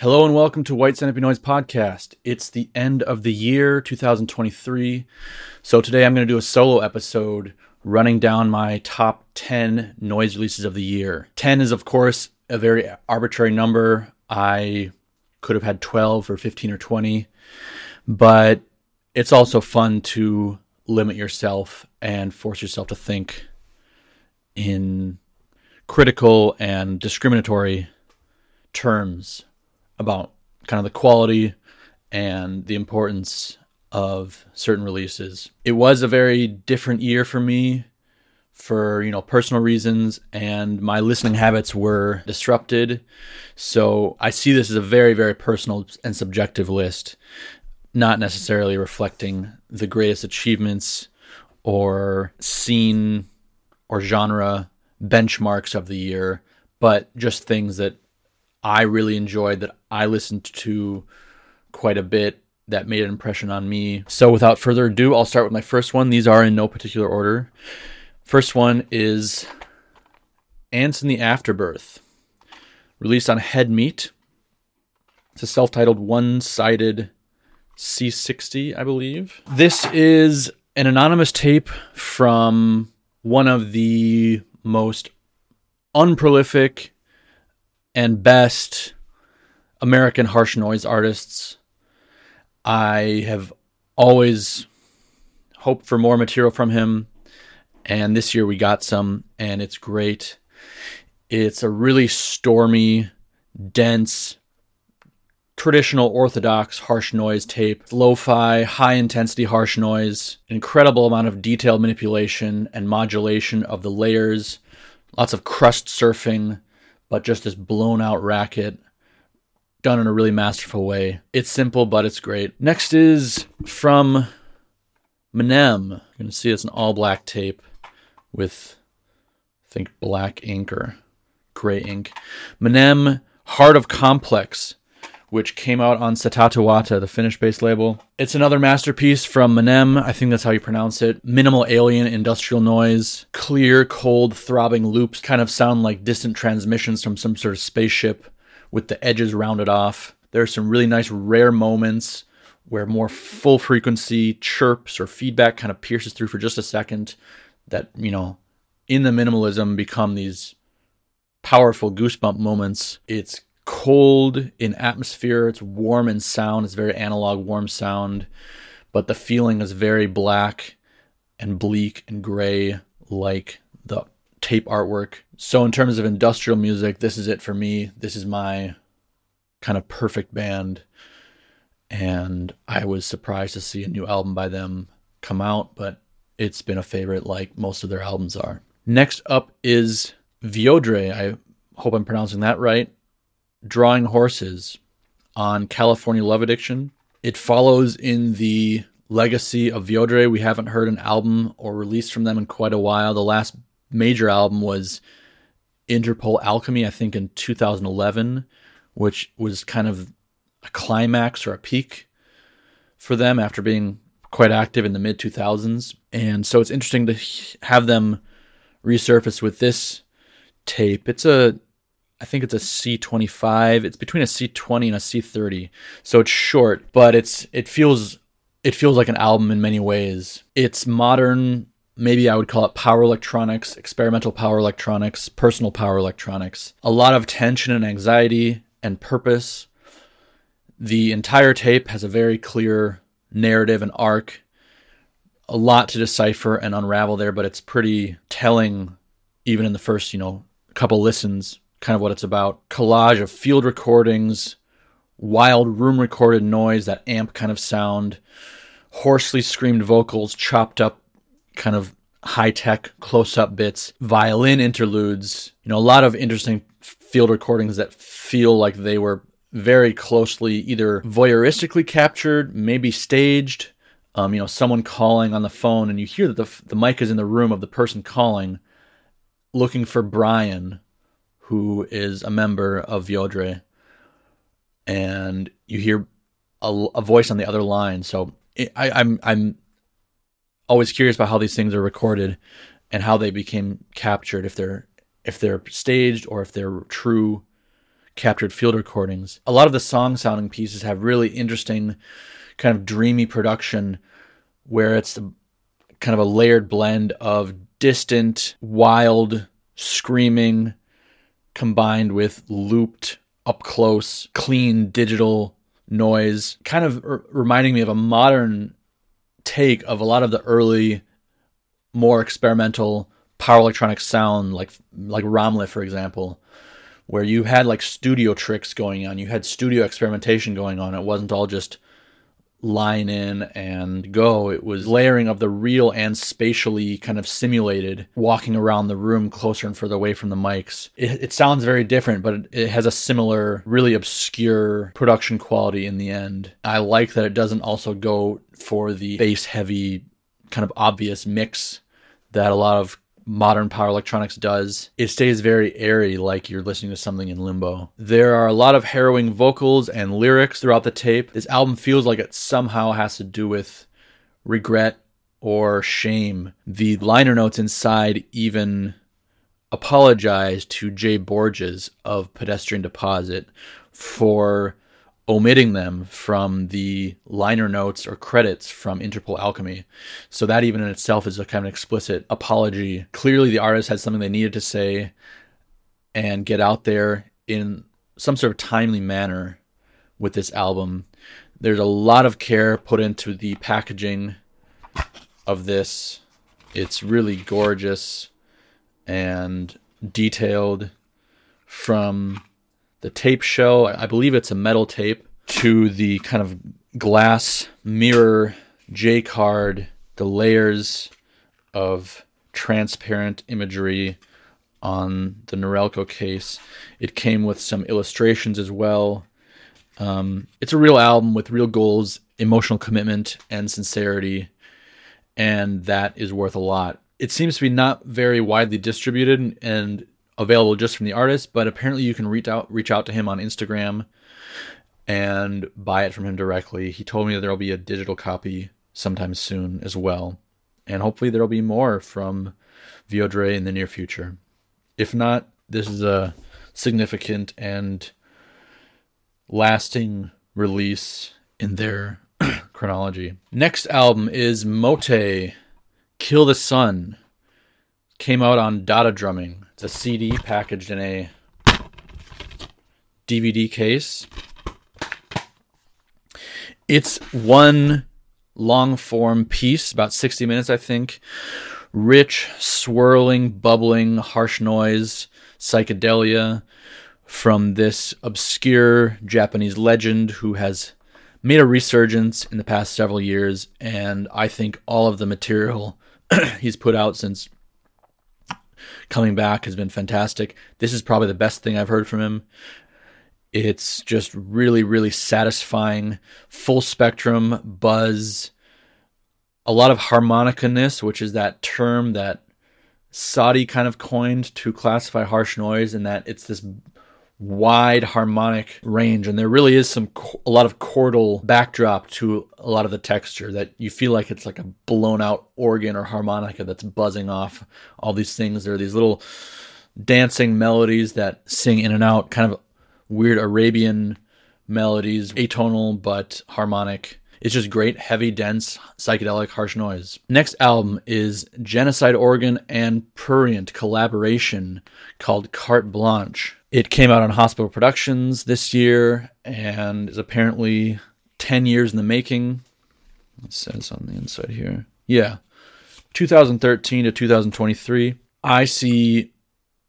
Hello and welcome to White Centipede Noise Podcast. It's the end of the year 2023. So today I'm going to do a solo episode running down my top 10 noise releases of the year. 10 is, of course, a very arbitrary number. I could have had 12 or 15 or 20, but it's also fun to limit yourself and force yourself to think in critical and discriminatory terms about kind of the quality and the importance of certain releases. It was a very different year for me for, you know, personal reasons and my listening habits were disrupted. So I see this as a very very personal and subjective list, not necessarily reflecting the greatest achievements or scene or genre benchmarks of the year, but just things that I really enjoyed that I listened to quite a bit that made an impression on me. So without further ado, I'll start with my first one. These are in no particular order. First one is Ants in the Afterbirth, released on Head Meat. It's a self titled one sided C60, I believe. This is an anonymous tape from one of the most unprolific and best American harsh noise artists. I have always hoped for more material from him, and this year we got some, and it's great. It's a really stormy, dense, traditional orthodox harsh noise tape, lo fi, high intensity harsh noise, incredible amount of detailed manipulation and modulation of the layers, lots of crust surfing, but just this blown out racket done in a really masterful way. It's simple, but it's great. Next is from Menem. You're going to see it's an all black tape with, I think, black ink or gray ink. Menem Heart of Complex, which came out on Satatuhatta, the Finnish based label. It's another masterpiece from Menem. I think that's how you pronounce it. Minimal alien industrial noise, clear, cold, throbbing loops kind of sound like distant transmissions from some sort of spaceship with the edges rounded off. There are some really nice rare moments where more full frequency chirps or feedback kind of pierces through for just a second that, you know, in the minimalism become these powerful goosebump moments. It's cold in atmosphere, it's warm in sound, it's very analog warm sound, but the feeling is very black and bleak and gray like the tape artwork. So in terms of industrial music, this is it for me. This is my kind of perfect band. And I was surprised to see a new album by them come out, but it's been a favorite like most of their albums are. Next up is Viodre. I hope I'm pronouncing that right. Drawing Horses on California Love Addiction. It follows in the legacy of Viodre. We haven't heard an album or release from them in quite a while. The last major album was Interpol Alchemy, I think in 2011, which was kind of a climax or a peak for them after being quite active in the mid 2000s. And so it's interesting to have them resurface with this tape. It's a I think it's a C25. It's between a C20 and a C30. So it's short, but it's it feels it feels like an album in many ways. It's modern maybe I would call it power electronics, experimental power electronics, personal power electronics. A lot of tension and anxiety and purpose. The entire tape has a very clear narrative and arc. A lot to decipher and unravel there, but it's pretty telling even in the first, you know, couple listens, kind of what it's about. Collage of field recordings, wild room recorded noise, that amp kind of sound, hoarsely screamed vocals chopped up kind of high tech close up bits, violin interludes, you know, a lot of interesting field recordings that feel like they were very closely either voyeuristically captured, maybe staged. Um, you know, someone calling on the phone, and you hear that the the mic is in the room of the person calling, looking for Brian, who is a member of Viodre, and you hear a, a voice on the other line. So it, I, I'm I'm always curious about how these things are recorded and how they became captured if they're if they're staged or if they're true captured field recordings. A lot of the song sounding pieces have really interesting, kind of dreamy production where it's kind of a layered blend of distant, wild screaming combined with looped, up close, clean digital noise, kind of r- reminding me of a modern take of a lot of the early, more experimental power electronic sound, like like Ramleh, for example, where you had like studio tricks going on, you had studio experimentation going on. It wasn't all just line in and go. It was layering of the real and spatially kind of simulated walking around the room closer and further away from the mics. It, it sounds very different, but it, it, has a similar, really obscure production quality in the end. I like that it doesn't also go for the bass heavy, kind of obvious mix that a lot of modern power electronics does. It stays very airy, like you're listening to something in limbo. There are a lot of harrowing vocals and lyrics throughout the tape. This album feels like it somehow has to do with regret or shame. The liner notes inside even apologize to Jay Borges of Pedestrian Deposit for omitting them from the liner notes or credits from Interpol Alchemy. So that even in itself is a kind of explicit apology. Clearly the artist had something they needed to say and get out there in some sort of timely manner with this album. There's a lot of care put into the packaging of this. It's really gorgeous and detailed from the tape shell. I believe it's a metal tape to the kind of glass mirror J card, the layers of transparent imagery on the Norelco case. It came with some illustrations as well. Um, it's a real album with real goals, emotional commitment, and sincerity, and that is worth a lot. It seems to be not very widely distributed and available just from the artist, but apparently you can reach out reach out to him on Instagram and buy it from him directly. He told me that there'll be a digital copy sometime soon as well, and hopefully there'll be more from Viodre in the near future. If not, this is a significant and lasting release in their chronology. Next album is Mote Kill the Sun. Came out on Dada Drumming. It's a CD packaged in a DVD case. It's one long form piece, about 60 minutes, I think. Rich, swirling, bubbling, harsh noise, psychedelia from this obscure Japanese legend who has made a resurgence in the past several years. And I think all of the material he's put out since coming back has been fantastic. This is probably the best thing I've heard from him. It's just really, really satisfying, full spectrum buzz, a lot of harmonica-ness, which is that term that Sadi kind of coined to classify harsh noise, and that it's this wide harmonic range and there really is some a lot of chordal backdrop to a lot of the texture that you feel like it's like a blown out organ or harmonica that's buzzing off all these things there are these little dancing melodies that sing in and out kind of weird arabian melodies atonal but harmonic it's just great, heavy, dense, psychedelic, harsh noise. Next album is Genocide Organ and Prurient collaboration called Carte Blanche. It came out on Hospital Productions this year and is apparently 10 years in the making. It says on the inside here. Yeah. 2013 to 2023. I see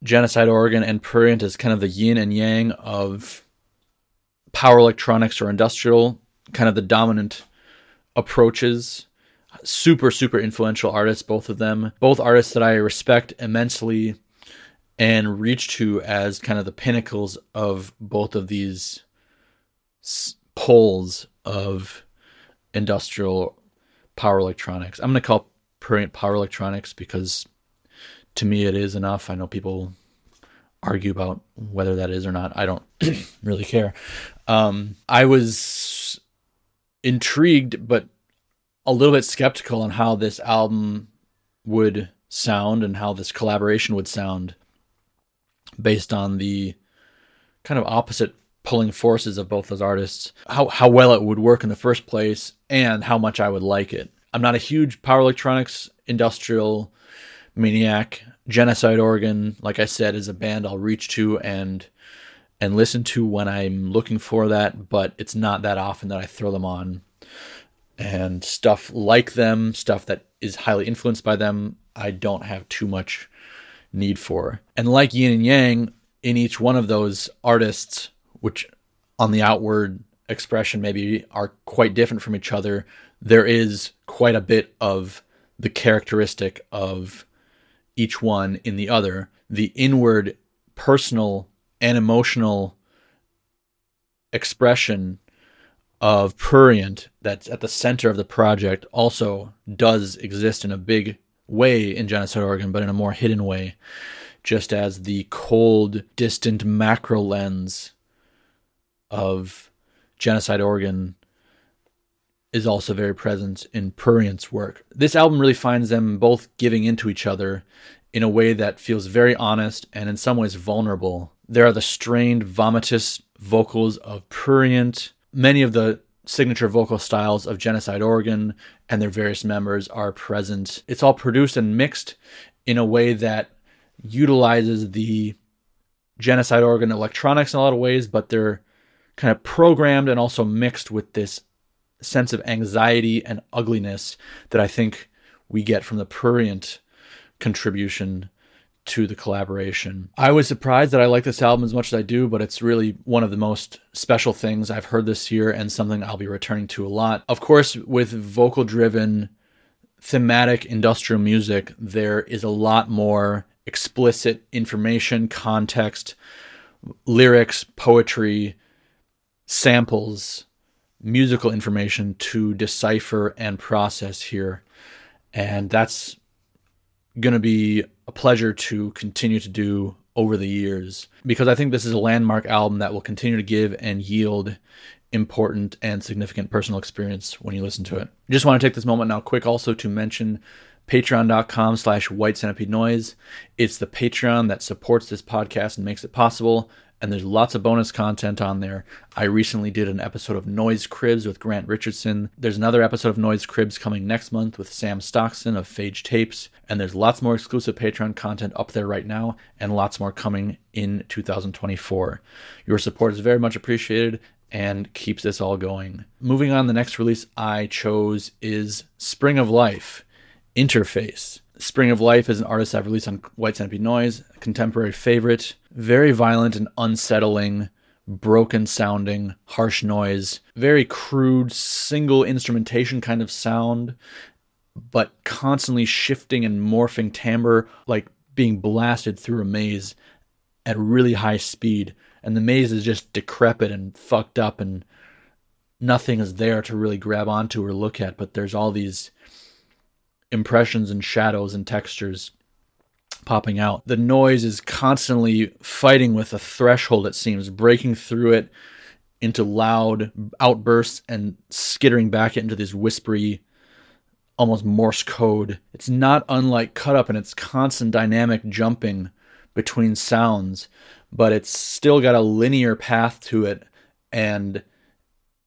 Genocide Organ and Prurient as kind of the yin and yang of power electronics or industrial kind of the dominant approaches. Super, super influential artists, both of them. Both artists that I respect immensely and reach to as kind of the pinnacles of both of these poles of industrial power electronics. I'm going to call power electronics because to me it is enough. I know people argue about whether that is or not. I don't really care. Um, I was intrigued, but a little bit skeptical on how this album would sound and how this collaboration would sound based on the kind of opposite pulling forces of both those artists, how, how well it would work in the first place, and how much I would like it. I'm not a huge power electronics industrial maniac. Genocide Organ, like I said, is a band I'll reach to and and listen to when I'm looking for that, but it's not that often that I throw them on. And stuff like them, stuff that is highly influenced by them, I don't have too much need for. And like yin and yang, in each one of those artists, which on the outward expression maybe are quite different from each other, there is quite a bit of the characteristic of each one in the other. The inward, personal, and emotional expression of Prurient that's at the center of the project also does exist in a big way in Genocide Organ, but in a more hidden way, just as the cold, distant macro lens of Genocide Organ is also very present in Prurient's work. This album really finds them both giving into each other in a way that feels very honest and in some ways vulnerable. There are the strained, vomitous vocals of Prurient. Many of the signature vocal styles of Genocide Organ and their various members are present. It's all produced and mixed in a way that utilizes the Genocide Organ electronics in a lot of ways, but they're kind of programmed and also mixed with this sense of anxiety and ugliness that I think we get from the Prurient contribution to the collaboration. I was surprised that I like this album as much as I do, but it's really one of the most special things I've heard this year and something I'll be returning to a lot. Of course, with vocal driven, thematic industrial music, there is a lot more explicit information, context, lyrics, poetry, samples, musical information to decipher and process here. And that's going to be a pleasure to continue to do over the years because I think this is a landmark album that will continue to give and yield important and significant personal experience when you listen to it. I just want to take this moment now quick also to mention patreon.com slash white centipede noise. It's the Patreon that supports this podcast and makes it possible and there's lots of bonus content on there. I recently did an episode of Noise Cribs with Grant Richardson. There's another episode of Noise Cribs coming next month with Sam Stockson of Phage Tapes, and there's lots more exclusive Patreon content up there right now, and lots more coming in 2024. Your support is very much appreciated and keeps this all going. Moving on, the next release I chose is Spring of Life Interface. Spring of Life is an artist I've released on White Centipede Noise, contemporary favorite. Very violent and unsettling, broken sounding, harsh noise. Very crude, single instrumentation kind of sound, but constantly shifting and morphing timbre, like being blasted through a maze at really high speed. And the maze is just decrepit and fucked up, and nothing is there to really grab onto or look at, but there's all these impressions and shadows and textures popping out. The noise is constantly fighting with a threshold, it seems, breaking through it into loud outbursts and skittering back into this whispery, almost Morse code. It's not unlike Cut Up in its constant dynamic jumping between sounds, but it's still got a linear path to it and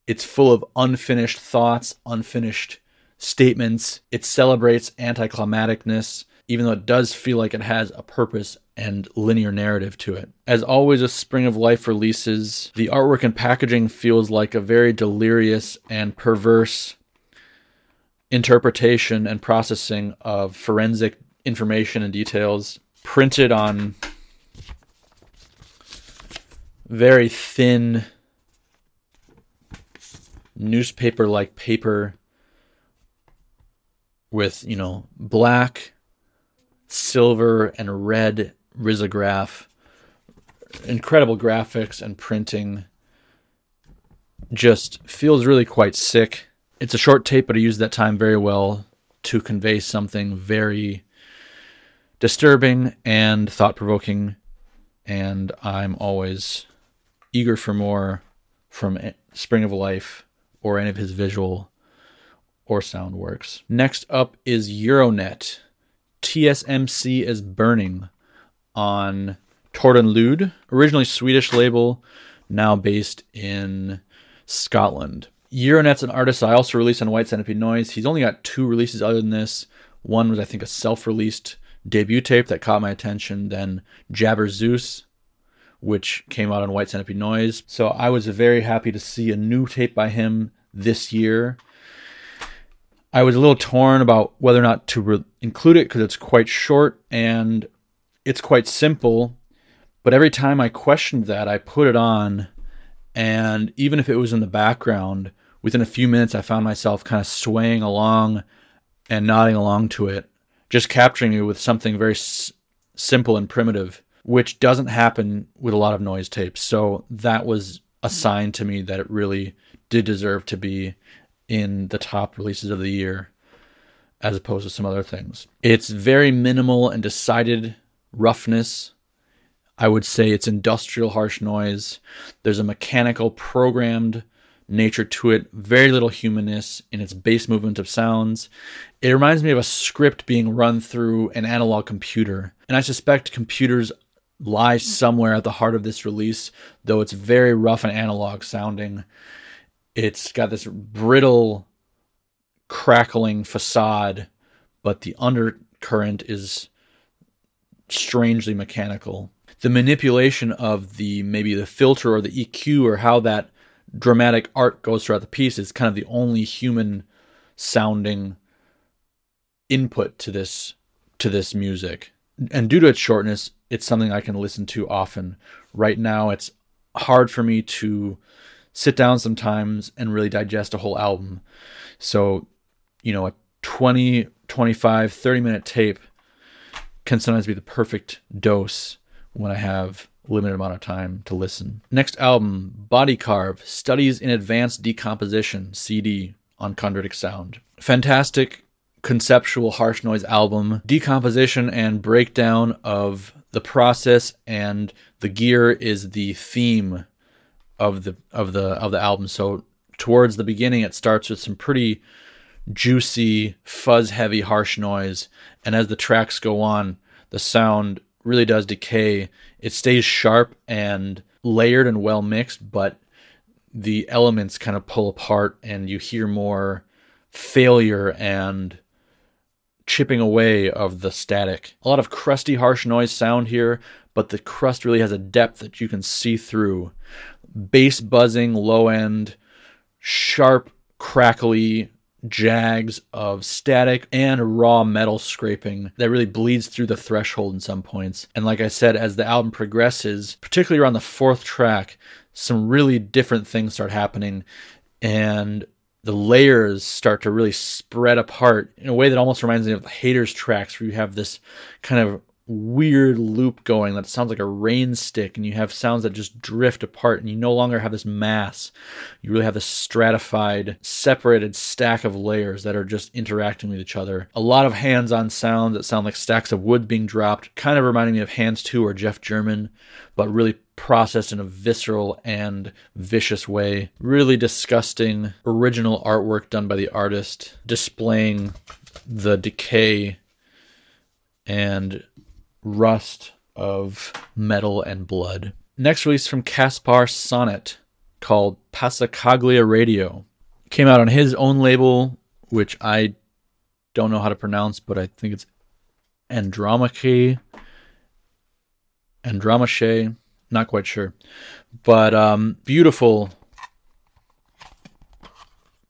it's full of unfinished thoughts, unfinished statements. It celebrates anticlimacticness, even though it does feel like it has a purpose and linear narrative to it. As always, a Spring of Life releases, the artwork and packaging feels like a very delirious and perverse interpretation and processing of forensic information and details printed on very thin newspaper like paper with, you know, black, silver, and red risograph. Incredible graphics and printing. Just feels really quite sick. It's a short tape, but I used that time very well to convey something very disturbing and thought provoking. And I'm always eager for more from Spring of Life or any of his visual or sound works. Next up is Euronet. TSMC is burning on Tordenlud, originally Swedish label, now based in Scotland. Euronet's an artist I also released on White Centipede Noise. He's only got two releases other than this. One was, I think, a self released debut tape that caught my attention, then Jabber Zeus, which came out on White Centipede Noise. So I was very happy to see a new tape by him this year. I was a little torn about whether or not to re- include it because it's quite short and it's quite simple. But every time I questioned that, I put it on, and even if it was in the background, within a few minutes, I found myself kind of swaying along and nodding along to it, just capturing it with something very s- simple and primitive, which doesn't happen with a lot of noise tapes. So that was a sign to me that it really did deserve to be in the top releases of the year as opposed to some other things. It's very minimal and decided roughness. I would say it's industrial harsh noise. There's a mechanical programmed nature to it, very little humanness in its base movement of sounds. It reminds me of a script being run through an analog computer. And I suspect computers lie somewhere at the heart of this release, though it's very rough and analog sounding. It's got this brittle, crackling facade, but the undercurrent is strangely mechanical. The manipulation of the maybe the filter or the EQ or how that dramatic art goes throughout the piece is kind of the only human sounding input to this to this music. And due to its shortness, it's something I can listen to often. Right now it's hard for me to sit down sometimes and really digest a whole album. So, you know, a 20, 25, 30 minute tape can sometimes be the perfect dose when I have limited amount of time to listen. Next album, Body Carve, Studies in Advanced Decomposition, CD on Chondritic Sound. Fantastic conceptual harsh noise album, decomposition and breakdown of the process and the gear is the theme of the of the of the album. So towards the beginning it starts with some pretty juicy, fuzz heavy harsh noise and as the tracks go on, the sound really does decay. It stays sharp and layered and well mixed, but the elements kind of pull apart and you hear more failure and chipping away of the static. A lot of crusty, harsh noise sound here, but the crust really has a depth that you can see through. Bass buzzing, low end, sharp, crackly jags of static and raw metal scraping that really bleeds through the threshold in some points. And like I said, as the album progresses, particularly around the fourth track, some really different things start happening. And the layers start to really spread apart in a way that almost reminds me of the Haters tracks, where you have this kind of weird loop going that sounds like a rain stick and you have sounds that just drift apart and you no longer have this mass. You really have this stratified separated stack of layers that are just interacting with each other. A lot of hands-on sounds that sound like stacks of wood being dropped kind of reminding me of hands 2 or jeff german but really processed in a visceral and vicious way. Really disgusting original artwork done by the artist displaying the decay and rust of metal and blood. Next release from Caspar Sonnet called Passacaglia Radio. Came out on his own label, which I don't know how to pronounce, but I think it's Andromache. Andromache, not quite sure. But um, beautiful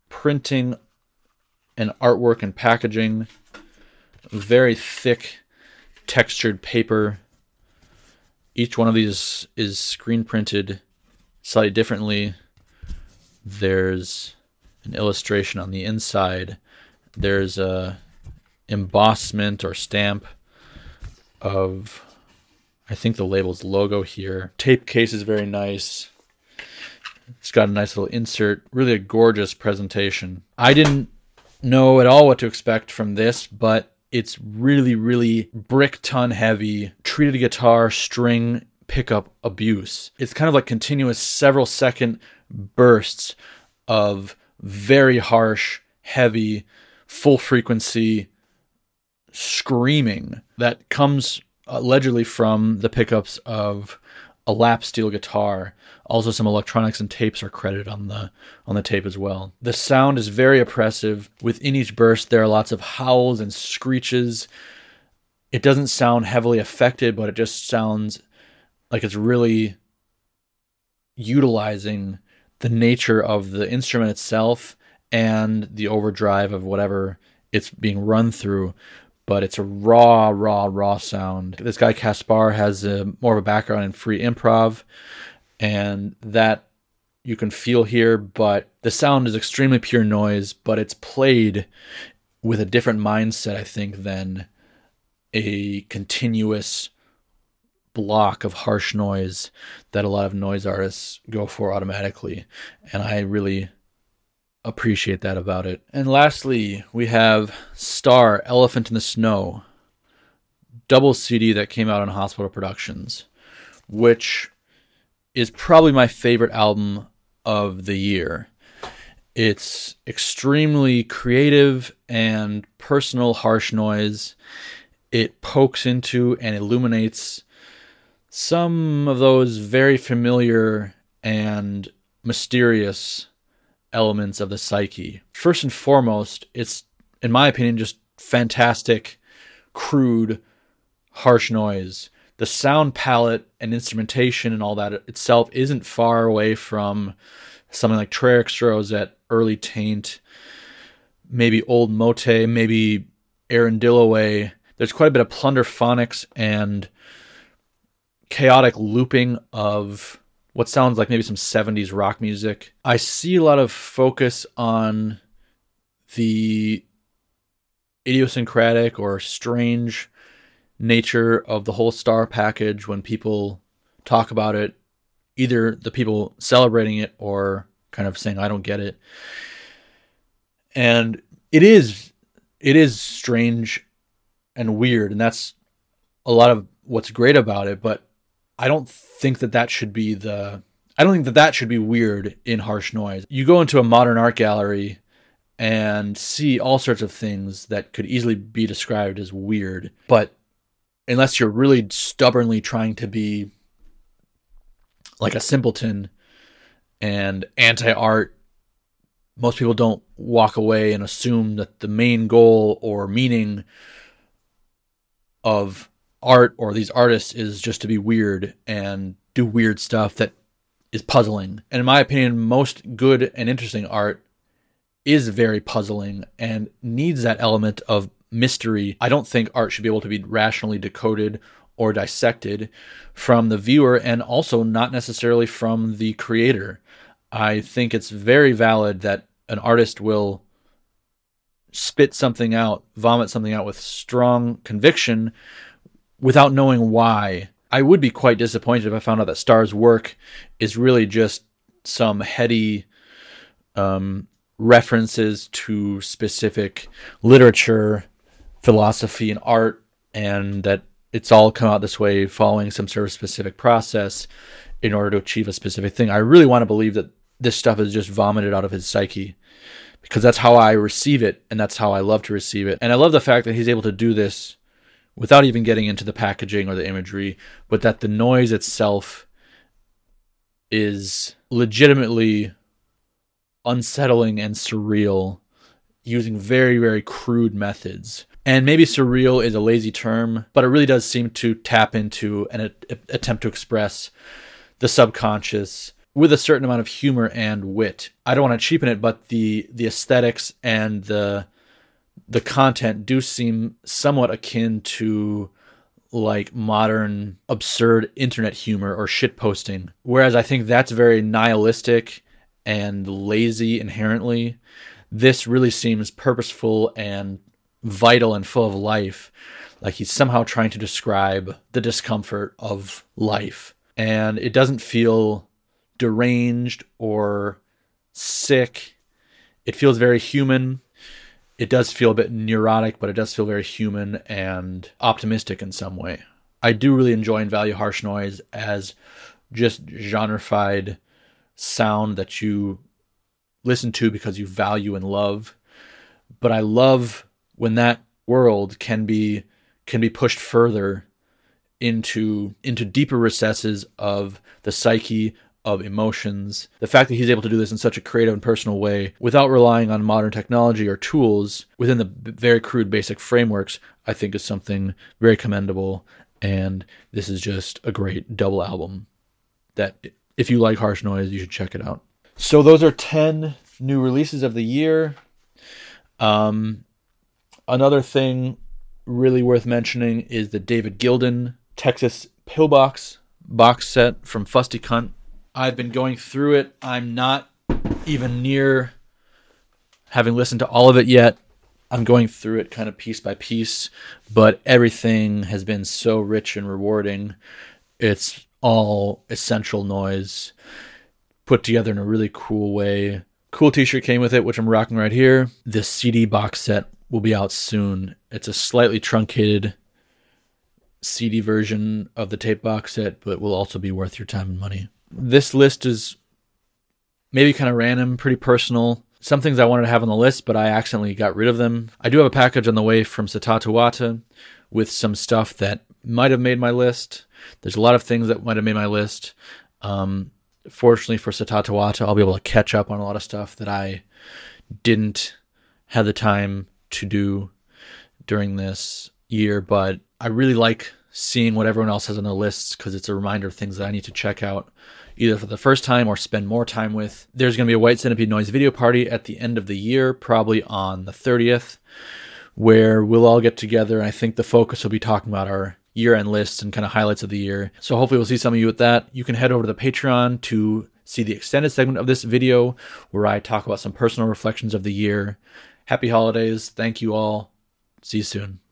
printing and artwork and packaging. Very thick textured paper. Each one of these is screen printed slightly differently. There's an illustration on the inside. There's a embossment or stamp of I think the label's logo here. Tape case is very nice. It's got a nice little insert. Really a gorgeous presentation. I didn't know at all what to expect from this, but it's really, really brick ton heavy, treated guitar, string, pickup abuse. It's kind of like continuous several second bursts of very harsh, heavy, full frequency screaming that comes allegedly from the pickups of a lap steel guitar. Also, some electronics and tapes are credited on the on the tape as well. The sound is very oppressive. Within each burst, there are lots of howls and screeches. It doesn't sound heavily affected, but it just sounds like it's really utilizing the nature of the instrument itself and the overdrive of whatever it's being run through but it's a raw, raw, raw sound. This guy Caspar has a, more of a background in free improv, and that you can feel here. But the sound is extremely pure noise, but it's played with a different mindset, I think, than a continuous block of harsh noise that a lot of noise artists go for automatically. And I really appreciate that about it. And lastly, we have Star Elephant in the Snow, double CD that came out on Hospital Productions, which is probably my favorite album of the year. It's extremely creative and personal harsh noise. It pokes into and illuminates some of those very familiar and mysterious elements of the psyche. First and foremost, it's, in my opinion, just fantastic, crude, harsh noise. The sound palette and instrumentation and all that itself isn't far away from something like Trerick's Rosette, Early Taint, maybe Old Mote, maybe Aaron Dilloway. There's quite a bit of plunderphonics and chaotic looping of what sounds like maybe some 70s rock music. I see a lot of focus on the idiosyncratic or strange nature of the whole star package when people talk about it, either the people celebrating it or kind of saying, I don't get it. And it is it is strange and weird and that's a lot of what's great about it but I don't think that that should be the. I don't think that that should be weird in harsh noise. You go into a modern art gallery and see all sorts of things that could easily be described as weird, but unless you're really stubbornly trying to be like a simpleton and anti art, most people don't walk away and assume that the main goal or meaning of art or these artists is just to be weird and do weird stuff that is puzzling. And in my opinion, most good and interesting art is very puzzling and needs that element of mystery. I don't think art should be able to be rationally decoded or dissected from the viewer and also not necessarily from the creator. I think it's very valid that an artist will spit something out, vomit something out with strong conviction without knowing why. I would be quite disappointed if I found out that Star's work is really just some heady um, references to specific literature, philosophy, and art, and that it's all come out this way following some sort of specific process in order to achieve a specific thing. I really want to believe that this stuff is just vomited out of his psyche because that's how I receive it and that's how I love to receive it. And I love the fact that he's able to do this without even getting into the packaging or the imagery, but that the noise itself is legitimately unsettling and surreal using very, very crude methods. And maybe surreal is a lazy term, but it really does seem to tap into an a- attempt to express the subconscious with a certain amount of humor and wit. I don't want to cheapen it, but the the aesthetics and the the content do seem somewhat akin to like modern absurd internet humor or shit posting. Whereas I think that's very nihilistic and lazy inherently. This really seems purposeful and vital and full of life. Like he's somehow trying to describe the discomfort of life. And it doesn't feel deranged or sick. It feels very human it does feel a bit neurotic, but it does feel very human and optimistic in some way. I do really enjoy and value harsh noise as just genreified sound that you listen to because you value and love. But I love when that world can be can be pushed further into into deeper recesses of the psyche of emotions. The fact that he's able to do this in such a creative and personal way without relying on modern technology or tools within the very crude basic frameworks, I think is something very commendable. And this is just a great double album that if you like harsh noise, you should check it out. So those are 10 new releases of the year. Um, another thing really worth mentioning is the David Gilden Texas Pillbox box set from Fusty Cunt. I've been going through it. I'm not even near having listened to all of it yet. I'm going through it kind of piece by piece, but everything has been so rich and rewarding. It's all essential noise put together in a really cool way. Cool t shirt came with it, which I'm rocking right here. This CD box set will be out soon. It's a slightly truncated CD version of the tape box set, but will also be worth your time and money. This list is maybe kind of random, pretty personal. Some things I wanted to have on the list, but I accidentally got rid of them. I do have a package on the way from Satatuhatta with some stuff that might have made my list. There's a lot of things that might have made my list. Um, fortunately for Satatuhatta, I'll be able to catch up on a lot of stuff that I didn't have the time to do during this year, but I really like seeing what everyone else has on the lists because it's a reminder of things that I need to check out either for the first time or spend more time with. There's going to be a White Centipede Noise video party at the end of the year, probably on the 30th, where we'll all get together. And I think the focus will be talking about our year end lists and kind of highlights of the year. So hopefully we'll see some of you with that. You can head over to the Patreon to see the extended segment of this video where I talk about some personal reflections of the year Happy holidays. Thank you all. See you soon.